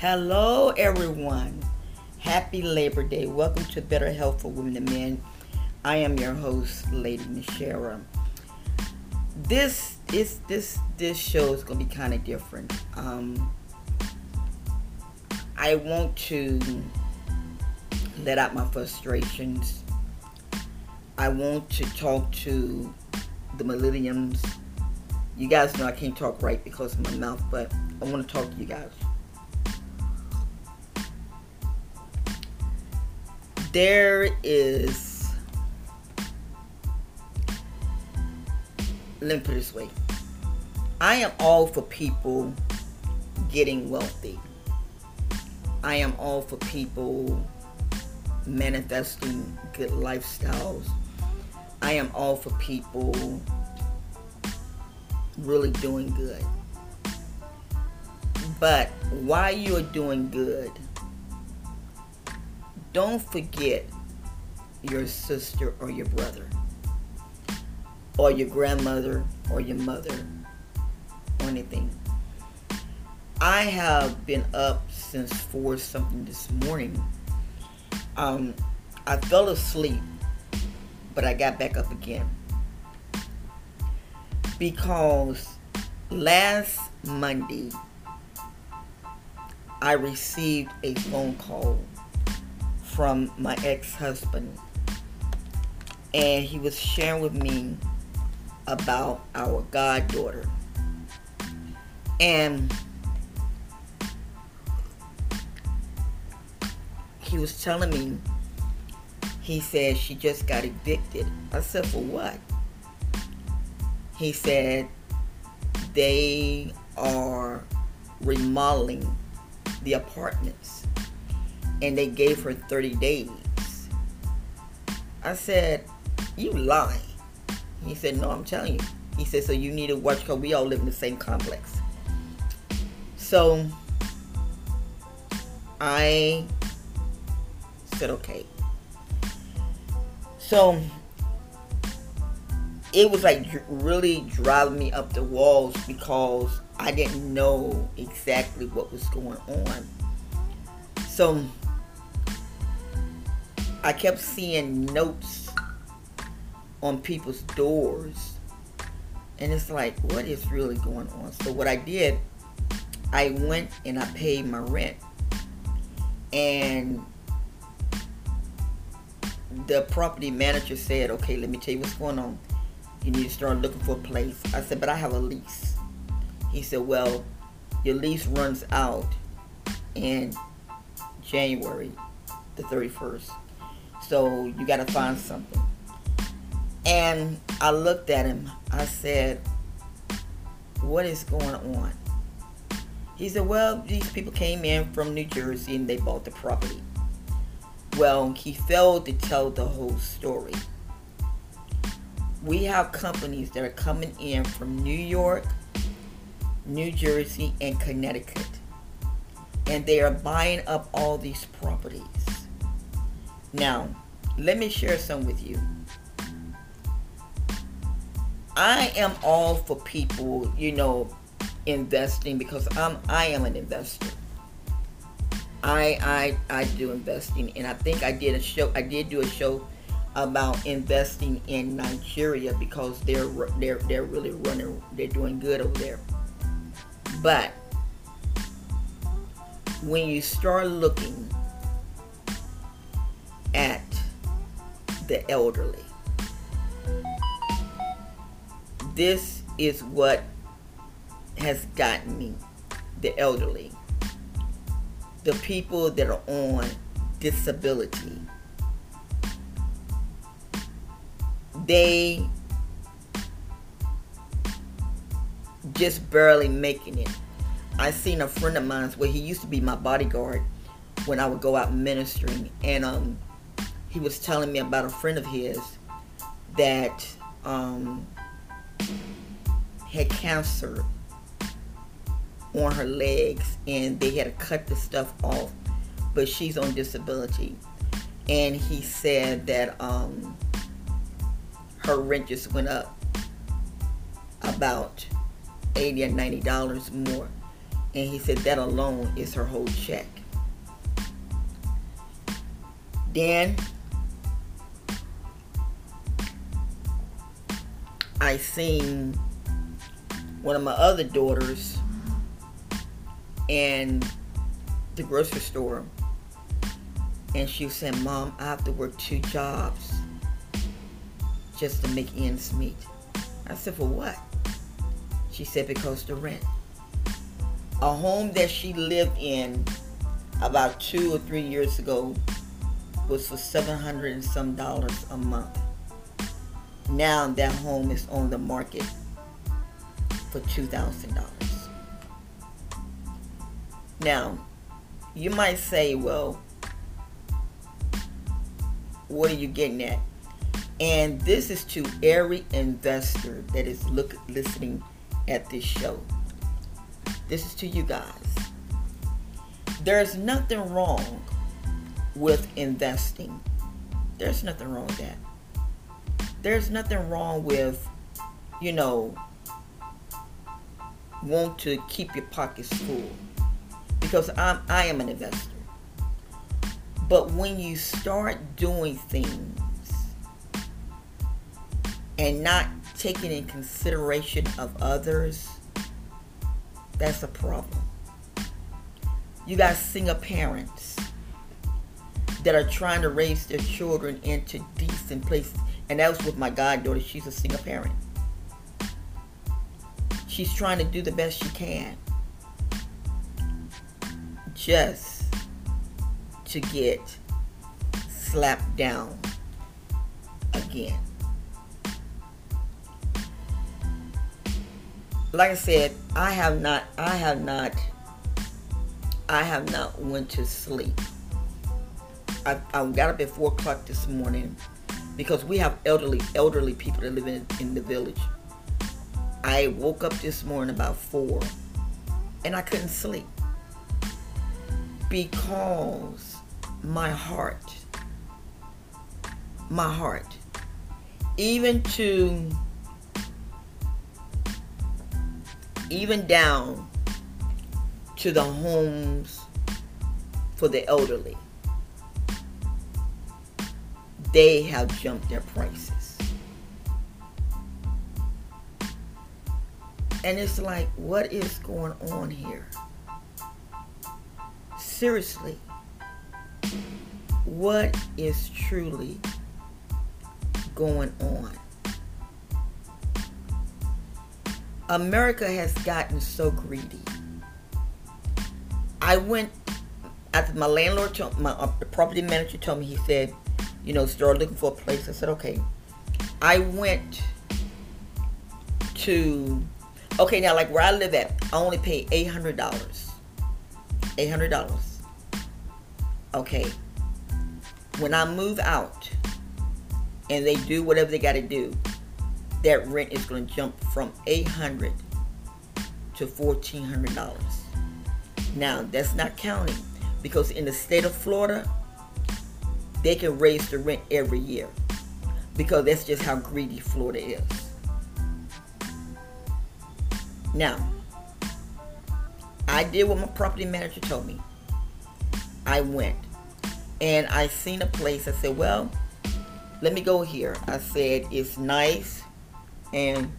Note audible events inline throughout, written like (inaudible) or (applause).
Hello, everyone. Happy Labor Day. Welcome to Better Health for Women and Men. I am your host, Lady Michelle. This is this this show is gonna be kind of different. Um, I want to let out my frustrations. I want to talk to the millenniums. You guys know I can't talk right because of my mouth, but I want to talk to you guys. There is, let me put it this way I am all for people getting wealthy. I am all for people manifesting good lifestyles. I am all for people really doing good. But while you're doing good, don't forget your sister or your brother or your grandmother or your mother or anything. I have been up since four something this morning. Um, I fell asleep, but I got back up again because last Monday I received a phone call from my ex-husband. And he was sharing with me about our goddaughter. And he was telling me he said she just got evicted. I said for what? He said they are remodeling the apartments and they gave her 30 days i said you lie he said no i'm telling you he said so you need to watch because we all live in the same complex so I said, okay. So it was like really driving me up the walls because I didn't know exactly what was going on. So I kept seeing notes on people's doors. And it's like, what is really going on? So what I did I went and I paid my rent. And the property manager said, okay, let me tell you what's going on. You need to start looking for a place. I said, but I have a lease. He said, well, your lease runs out in January the 31st. So you got to find something. And I looked at him. I said, what is going on? He said, Well, these people came in from New Jersey and they bought the property. Well, he failed to tell the whole story. We have companies that are coming in from New York, New Jersey, and Connecticut. And they are buying up all these properties. Now, let me share some with you. I am all for people, you know, investing because I'm I am an investor. I I I do investing, and I think I did a show. I did do a show about investing in Nigeria because they're they're they're really running. They're doing good over there. But when you start looking the elderly, this is what has gotten me the elderly, the people that are on disability. They just barely making it. I seen a friend of mine's where he used to be my bodyguard when I would go out ministering, and um, he was telling me about a friend of his that um, had cancer on her legs and they had to cut the stuff off but she's on disability and he said that um, her rent just went up about 80 or 90 dollars more And he said that alone is her whole check. Then I seen one of my other daughters in the grocery store and she said, Mom, I have to work two jobs just to make ends meet. I said, For what? She said, Because the rent. A home that she lived in about two or three years ago was for seven hundred and some dollars a month. Now that home is on the market for two thousand dollars. Now, you might say, well, what are you getting at? And this is to every investor that is look listening at this show. This is to you guys. There's nothing wrong with investing. There's nothing wrong with that. There's nothing wrong with, you know, want to keep your pockets full. Because I'm I am an investor. But when you start doing things and not taking in consideration of others, that's a problem. You got single parents that are trying to raise their children into decent places. And that was with my goddaughter. She's a single parent. She's trying to do the best she can. Just to get slapped down again. Like I said, I have not I have not I have not went to sleep. I, I got up at four o'clock this morning because we have elderly elderly people that live in, in the village. I woke up this morning about four and I couldn't sleep because my heart, my heart, even to, even down to the homes for the elderly, they have jumped their prices. And it's like, what is going on here? Seriously what is truly going on. America has gotten so greedy. I went after my landlord told my uh, property manager told me he said, you know, start looking for a place. I said, okay. I went to okay now like where I live at, I only pay eight hundred dollars. Eight hundred dollars. Okay when I move out and they do whatever they got to do, that rent is going to jump from 800 to $1,400. Now, that's not counting because in the state of Florida, they can raise the rent every year because that's just how greedy Florida is. Now, I did what my property manager told me. I went and I seen a place. I said, well, let me go here. I said, it's nice and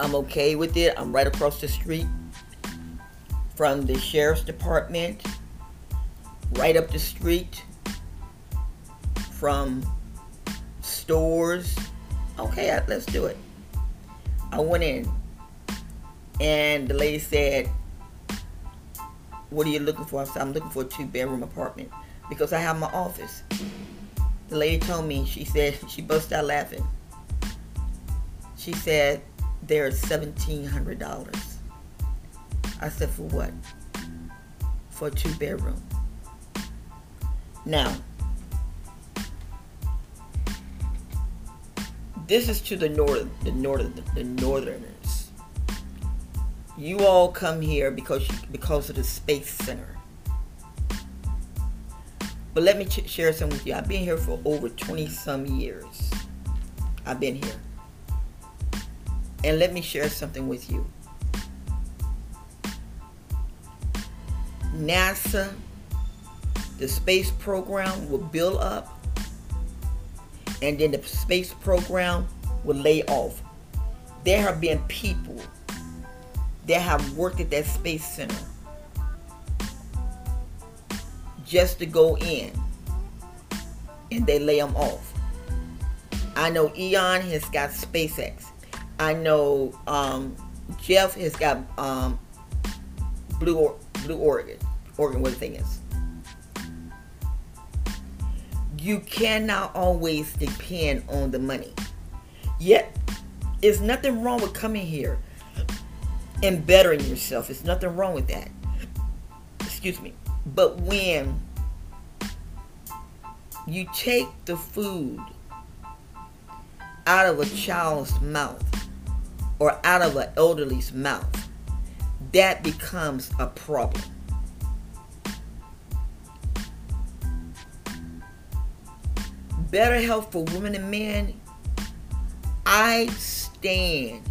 I'm okay with it. I'm right across the street from the sheriff's department, right up the street from stores. Okay, let's do it. I went in and the lady said, what are you looking for? I said, I'm looking for a two bedroom apartment because I have my office. The lady told me, she said, (laughs) she burst out laughing. She said, they're $1,700. I said, for what? For a two bedroom. Now, this is to the north, the north, the northerners you all come here because because of the space center. But let me ch- share some with you. I've been here for over 20 some years. I've been here. And let me share something with you. NASA, the space program will build up, and then the space program will lay off. There have been people that have worked at that space center just to go in, and they lay them off. I know Elon has got SpaceX. I know um, Jeff has got um, Blue or- Blue Oregon. Oregon, what the thing is. You cannot always depend on the money. Yet, there's nothing wrong with coming here and bettering yourself. There's nothing wrong with that. Excuse me. But when you take the food out of a child's mouth or out of an elderly's mouth, that becomes a problem. Better health for women and men, I stand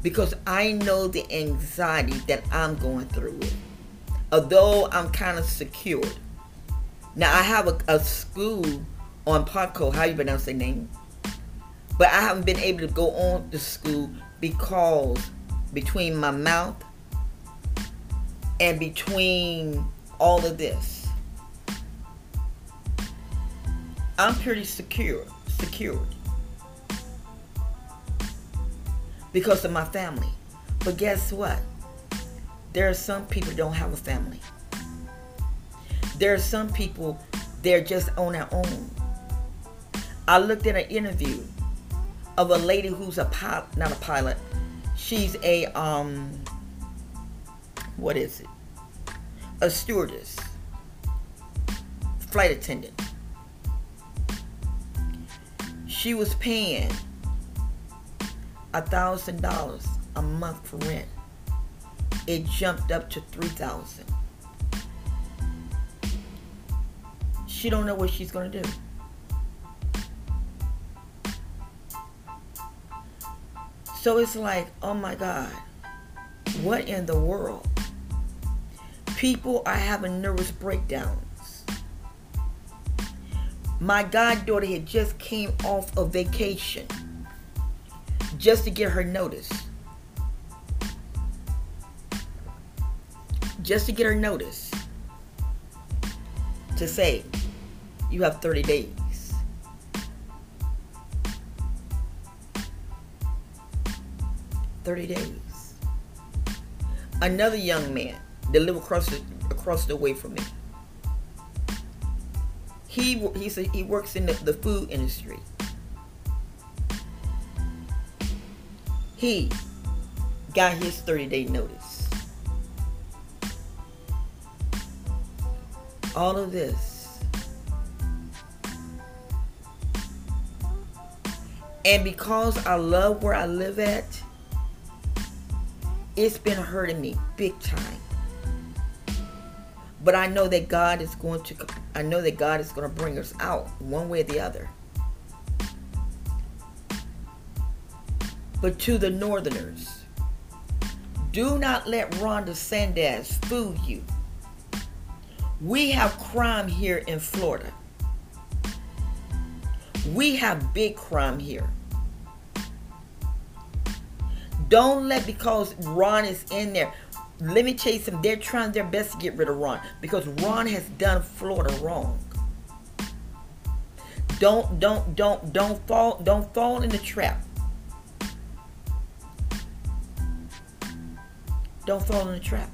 because I know the anxiety that I'm going through with. Although I'm kind of secured. Now I have a, a school on Podco, how you pronounce the name? But I haven't been able to go on to school because between my mouth and between all of this, I'm pretty secure, secured because of my family. But guess what? There are some people don't have a family. There are some people they're just on their own. I looked at an interview of a lady who's a pilot, not a pilot. She's a um, what is it? A stewardess, flight attendant. She was paying a thousand dollars a month for rent. It jumped up to three thousand. She don't know what she's gonna do. So it's like, oh my God, what in the world? People are having nervous breakdowns. My goddaughter had just came off of vacation just to get her notice. Just to get her notice. To say, you have 30 days. Thirty days. Another young man that live across the, across the way from me. He he said he works in the, the food industry. He got his 30 day notice. All of this. And because I love where I live at, it's been hurting me big time. But I know that God is going to I know that God is going to bring us out one way or the other. But to the northerners, do not let Ron DeSantis fool you. We have crime here in Florida. We have big crime here. Don't let because Ron is in there. Let me tell you something. They're trying their best to get rid of Ron because Ron has done Florida wrong. Don't don't don't don't fall don't fall in the trap. Don't fall in the trap.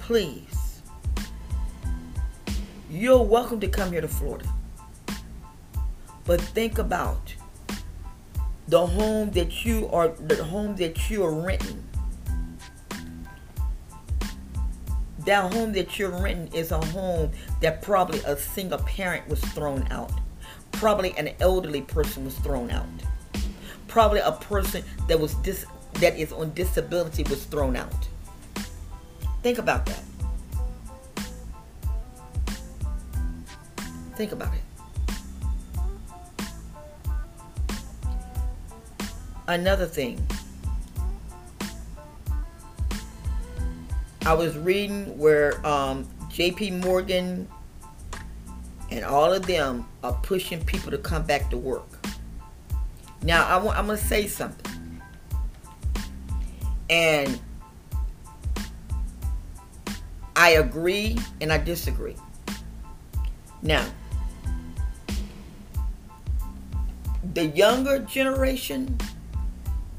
Please. You're welcome to come here to Florida. But think about the home that you are the home that you are renting. That home that you're renting is a home that probably a single parent was thrown out. Probably an elderly person was thrown out. Probably a person that was dis that is on disability was thrown out. Think about that. Think about it. Another thing. I was reading where um, J.P. Morgan and all of them are pushing people to come back to work. Now, I want, I'm going to say something. And I agree and I disagree. Now, the younger generation,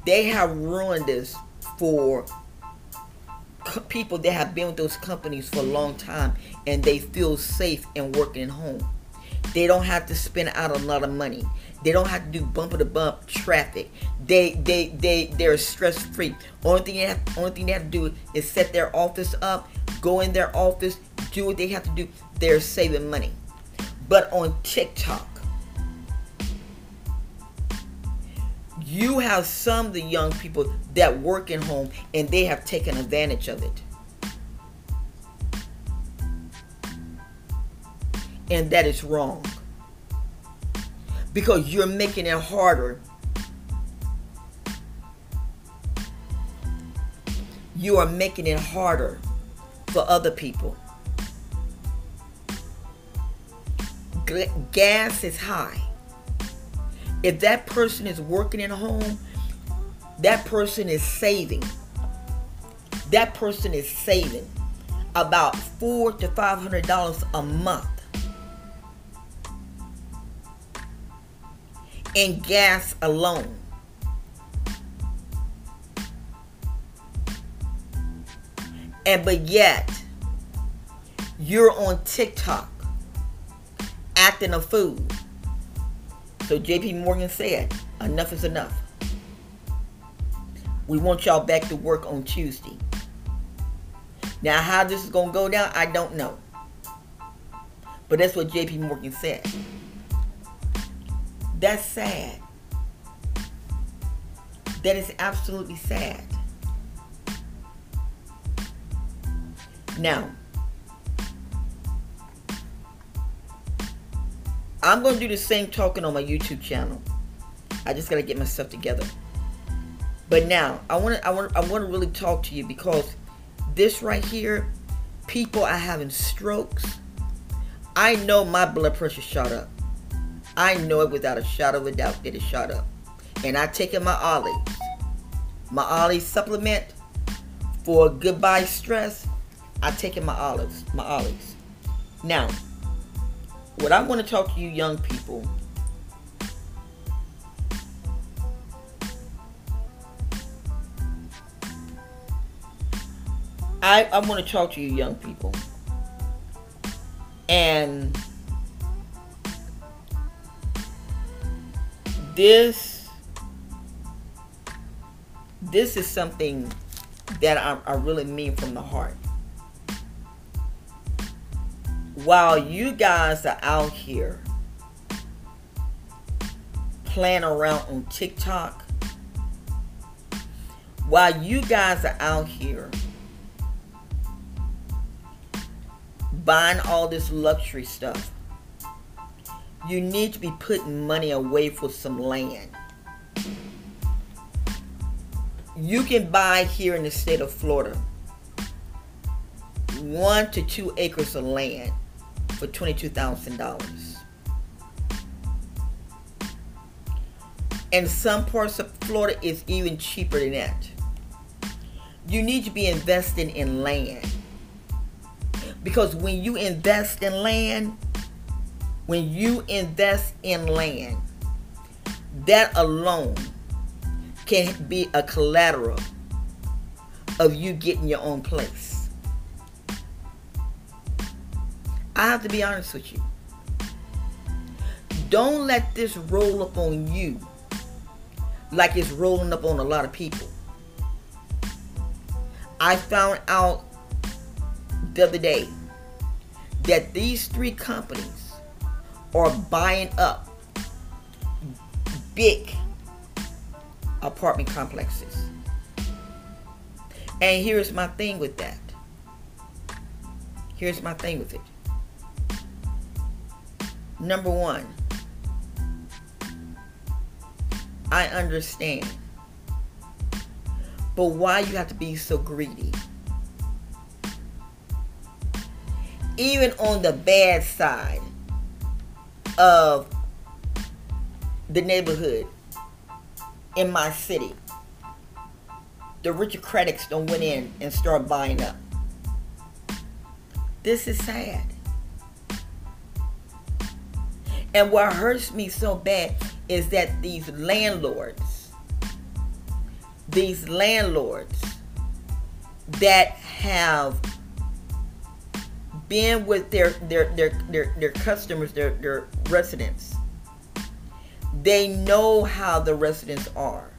they have ruined this for people that have been with those companies for a long time and they feel safe and working at home. They don't have to spend out a lot of money. They don't have to do bumper to bump traffic. They they they they're stress free. Only thing they have, only thing they have to do is set their office up, go in their office, do what they have to do. They're saving money. But on TikTok, you have some of the young people that work in home and they have taken advantage of it. And that is wrong. Because you're making it harder. You are making it harder for other people. Gas is high if that person is working in a home, that person is saving. That person is saving about four to five hundred dollars a month in gas alone. And but yet you're on TikTok acting a fool so JP Morgan said, enough is enough. We want y'all back to work on Tuesday. Now, how this is going to go down, I don't know. But that's what JP Morgan said. That's sad. That is absolutely sad. Now, I'm gonna do the same talking on my YouTube channel. I just gotta get myself together. But now I want to I want I want to really talk to you because this right here, people are having strokes. I know my blood pressure shot up. I know it without a shadow of a doubt that it shot up. And I taken my Olly, my Olly supplement for goodbye stress. I taken my olives, my olives. Now, what I want to talk to you young people. I, I want to talk to you young people. And this this is something that I, I really mean from the heart while you guys are out here playing around on TikTok, while you guys are out here buying all this luxury stuff, you need to be putting money away for some land. You can buy here in the state of Florida one to two acres of land for $22,000. And some parts of Florida is even cheaper than that. You need to be investing in land. Because when you invest in land, when you invest in land, that alone can be a collateral of you getting your own place. I have to be honest with you. Don't let this roll up on you like it's rolling up on a lot of people. I found out the other day that these three companies are buying up big apartment complexes. And here's my thing with that. Here's my thing with it. Number one, I understand But why you have to be so greedy? Even on the bad side of the neighborhood in my city, the Richocratics don't went in and start buying up. This is sad. And what hurts me so bad is that these landlords, these landlords that have been with their their their their, their customers, their, their residents, they know how the residents are.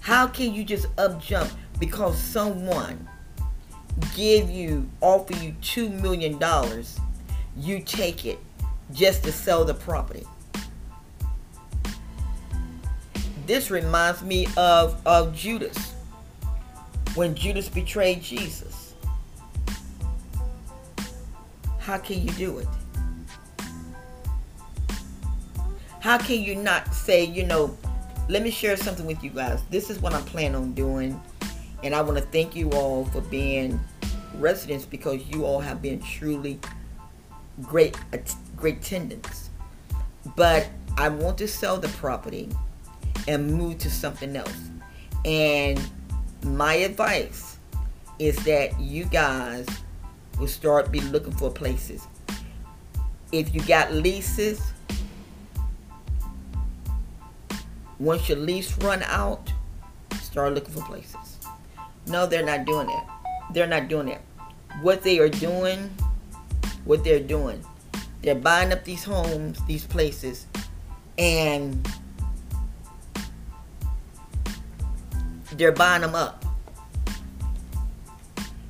How can you just up jump because someone give you offer you two million dollars, you take it just to sell the property. This reminds me of, of Judas when Judas betrayed Jesus. How can you do it? How can you not say, you know, let me share something with you guys. This is what I'm planning on doing. And I want to thank you all for being residents because you all have been truly great great attendance. But I want to sell the property and move to something else. And my advice is that you guys will start be looking for places. If you got leases, once your lease run out, start looking for places. No, they're not doing it. They're not doing it. What they are doing, what they're doing, they're buying up these homes, these places, and they're buying them up.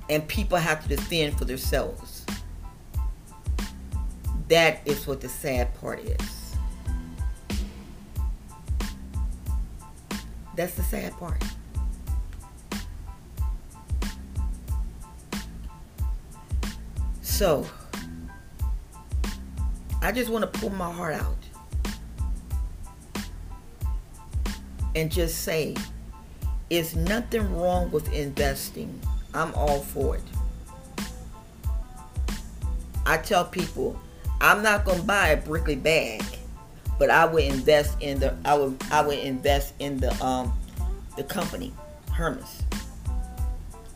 And people have to defend for themselves. That is what the sad part is. That's the sad part. So, I just want to pull my heart out and just say, it's nothing wrong with investing. I'm all for it. I tell people, I'm not gonna buy a Brickley bag, but I would invest in the I would I would invest in the um the company, Hermes.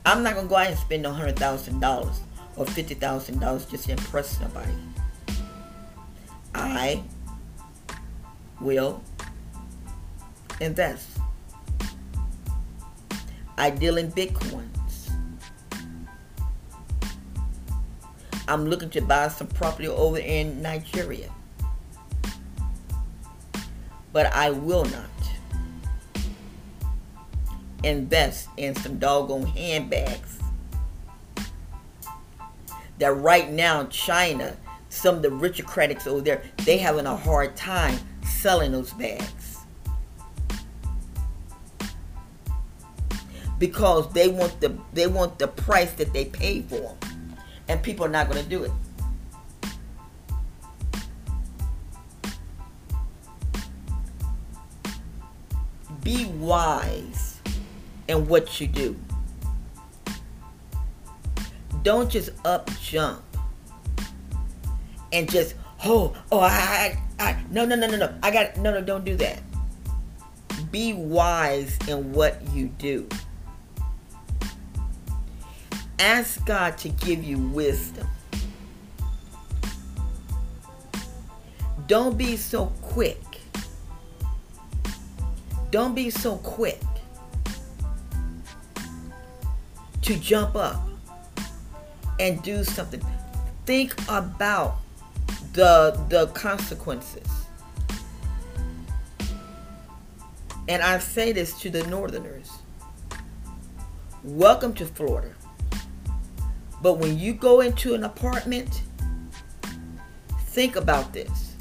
I'm not gonna go out and spend hundred thousand dollars or $50,000 just to impress somebody. I will invest. I deal in Bitcoins. I'm looking to buy some property over in Nigeria. But I will not invest in some doggone handbags that right now China, some of the Richocratics over there, they having a hard time selling those bags. Because they want the they want the price that they pay for them. And people are not going to do it. Be wise in what you do don't just up jump and just oh oh I, I, I no no no no no I got no no don't do that. Be wise in what you do. Ask God to give you wisdom. Don't be so quick. Don't be so quick to jump up and do something. Think about the the consequences. And I say this to the northerners. Welcome to Florida. But when you go into an apartment, think about this.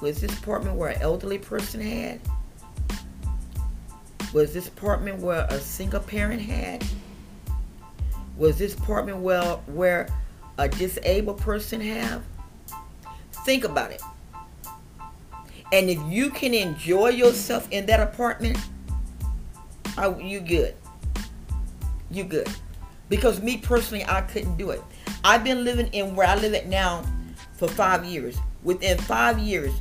Was this apartment where an elderly person had? Was this apartment where a single parent had? Was this apartment well where a disabled person have? Think about it. And if you can enjoy yourself in that apartment, you good? You good? Because me personally, I couldn't do it. I've been living in where I live at now for five years. Within five years,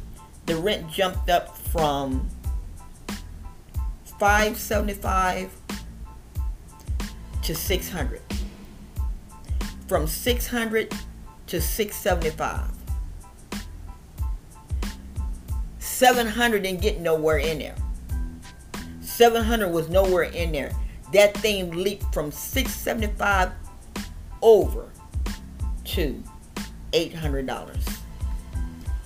the rent jumped up from 575 to 600 from 600 to 675 700 didn't get nowhere in there. 700 was nowhere in there. That thing leaped from 675 over to $800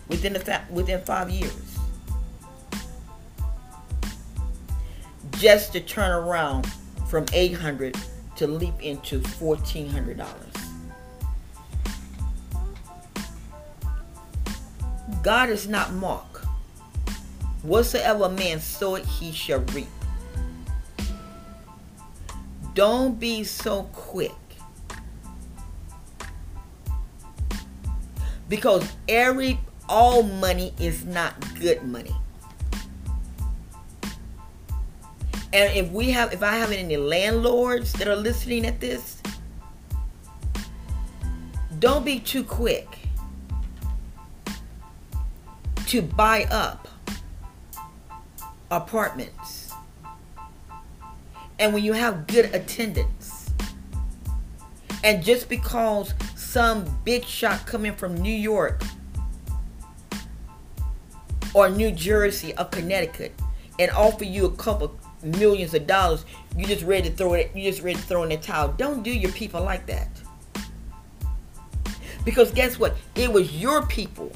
within fa- within 5 years. Just to turn around from 800 to leap into $1400 God is not mocked. Whatsoever man soweth, he shall reap. Don't be so quick. Because every all money is not good money. And if we have if I have any landlords that are listening at this, don't be too quick to buy up apartments. And when you have good attendance, and just because some big shot coming from New York or New Jersey or Connecticut and offer you a couple millions of dollars, you just ready to throw it. You just ready to throw in the towel. Don't do your people like that. Because guess what? It was your people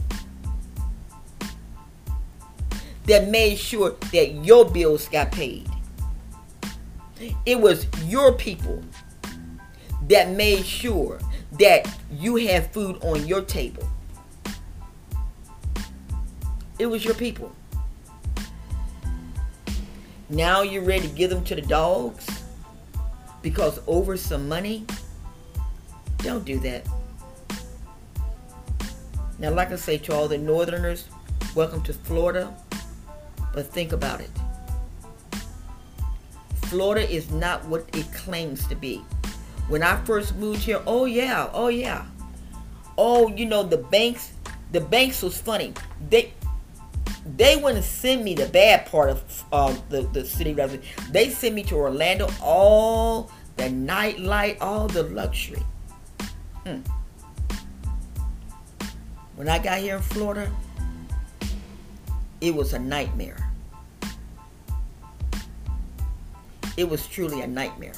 that made sure that your bills got paid. It was your people that made sure that you had food on your table. It was your people. Now you're ready to give them to the dogs because over some money? Don't do that. Now, like I say to all the northerners, welcome to Florida. But think about it. Florida is not what it claims to be. When I first moved here, oh yeah, oh yeah. Oh, you know, the banks, the banks was funny. They they wouldn't send me the bad part of uh, the, the city resident. They sent me to Orlando, all the nightlight, all the luxury. Hmm. When I got here in Florida, it was a nightmare. It was truly a nightmare.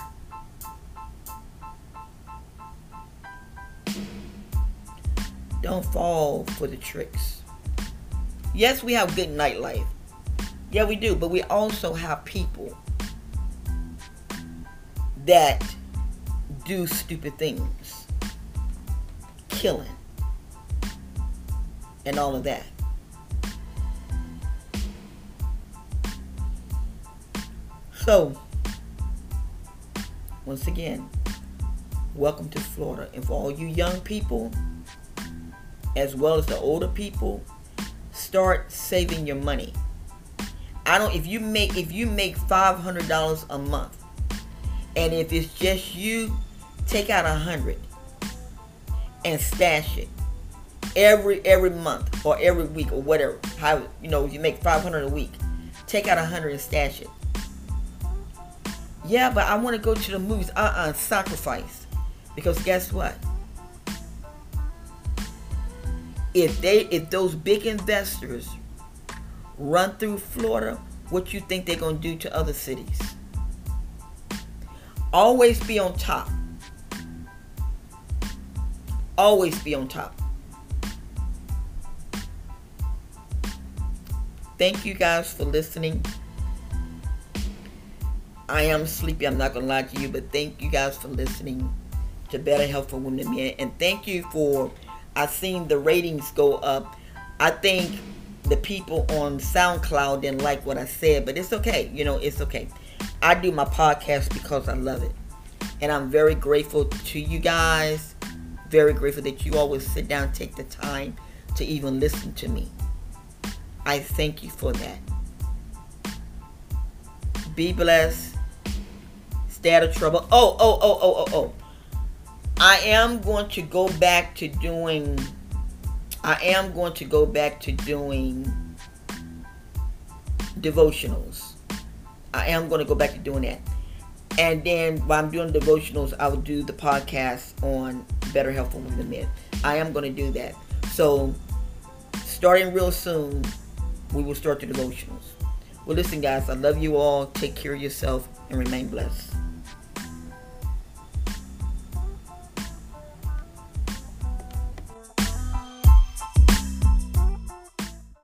Don't fall for the tricks. Yes, we have good nightlife. Yeah, we do, but we also have people that do stupid things, killing, and all of that. So, once again, welcome to Florida. And for all you young people, as well as the older people, start saving your money. I don't if you make if you make five hundred dollars a month, and if it's just you, take out a hundred and stash it every every month or every week or whatever. How you know you make five hundred a week, take out a hundred and stash it. Yeah, but I want to go to the movies. Uh-uh, sacrifice. Because guess what? If they if those big investors run through Florida, what you think they're to do to other cities? Always be on top. Always be on top. Thank you guys for listening. I am sleepy. I'm not gonna lie to you, but thank you guys for listening to Better Health for Women and Men, and thank you for. I've seen the ratings go up. I think the people on SoundCloud didn't like what I said, but it's okay. You know, it's okay. I do my podcast because I love it, and I'm very grateful to you guys. Very grateful that you always sit down, take the time to even listen to me. I thank you for that. Be blessed stay out of trouble. Oh, oh, oh, oh, oh, oh. I am going to go back to doing. I am going to go back to doing devotionals. I am going to go back to doing that. And then while I'm doing devotionals, I will do the podcast on better health for women and men. I am going to do that. So, starting real soon, we will start the devotionals. Well, listen, guys, I love you all. Take care of yourself and remain blessed.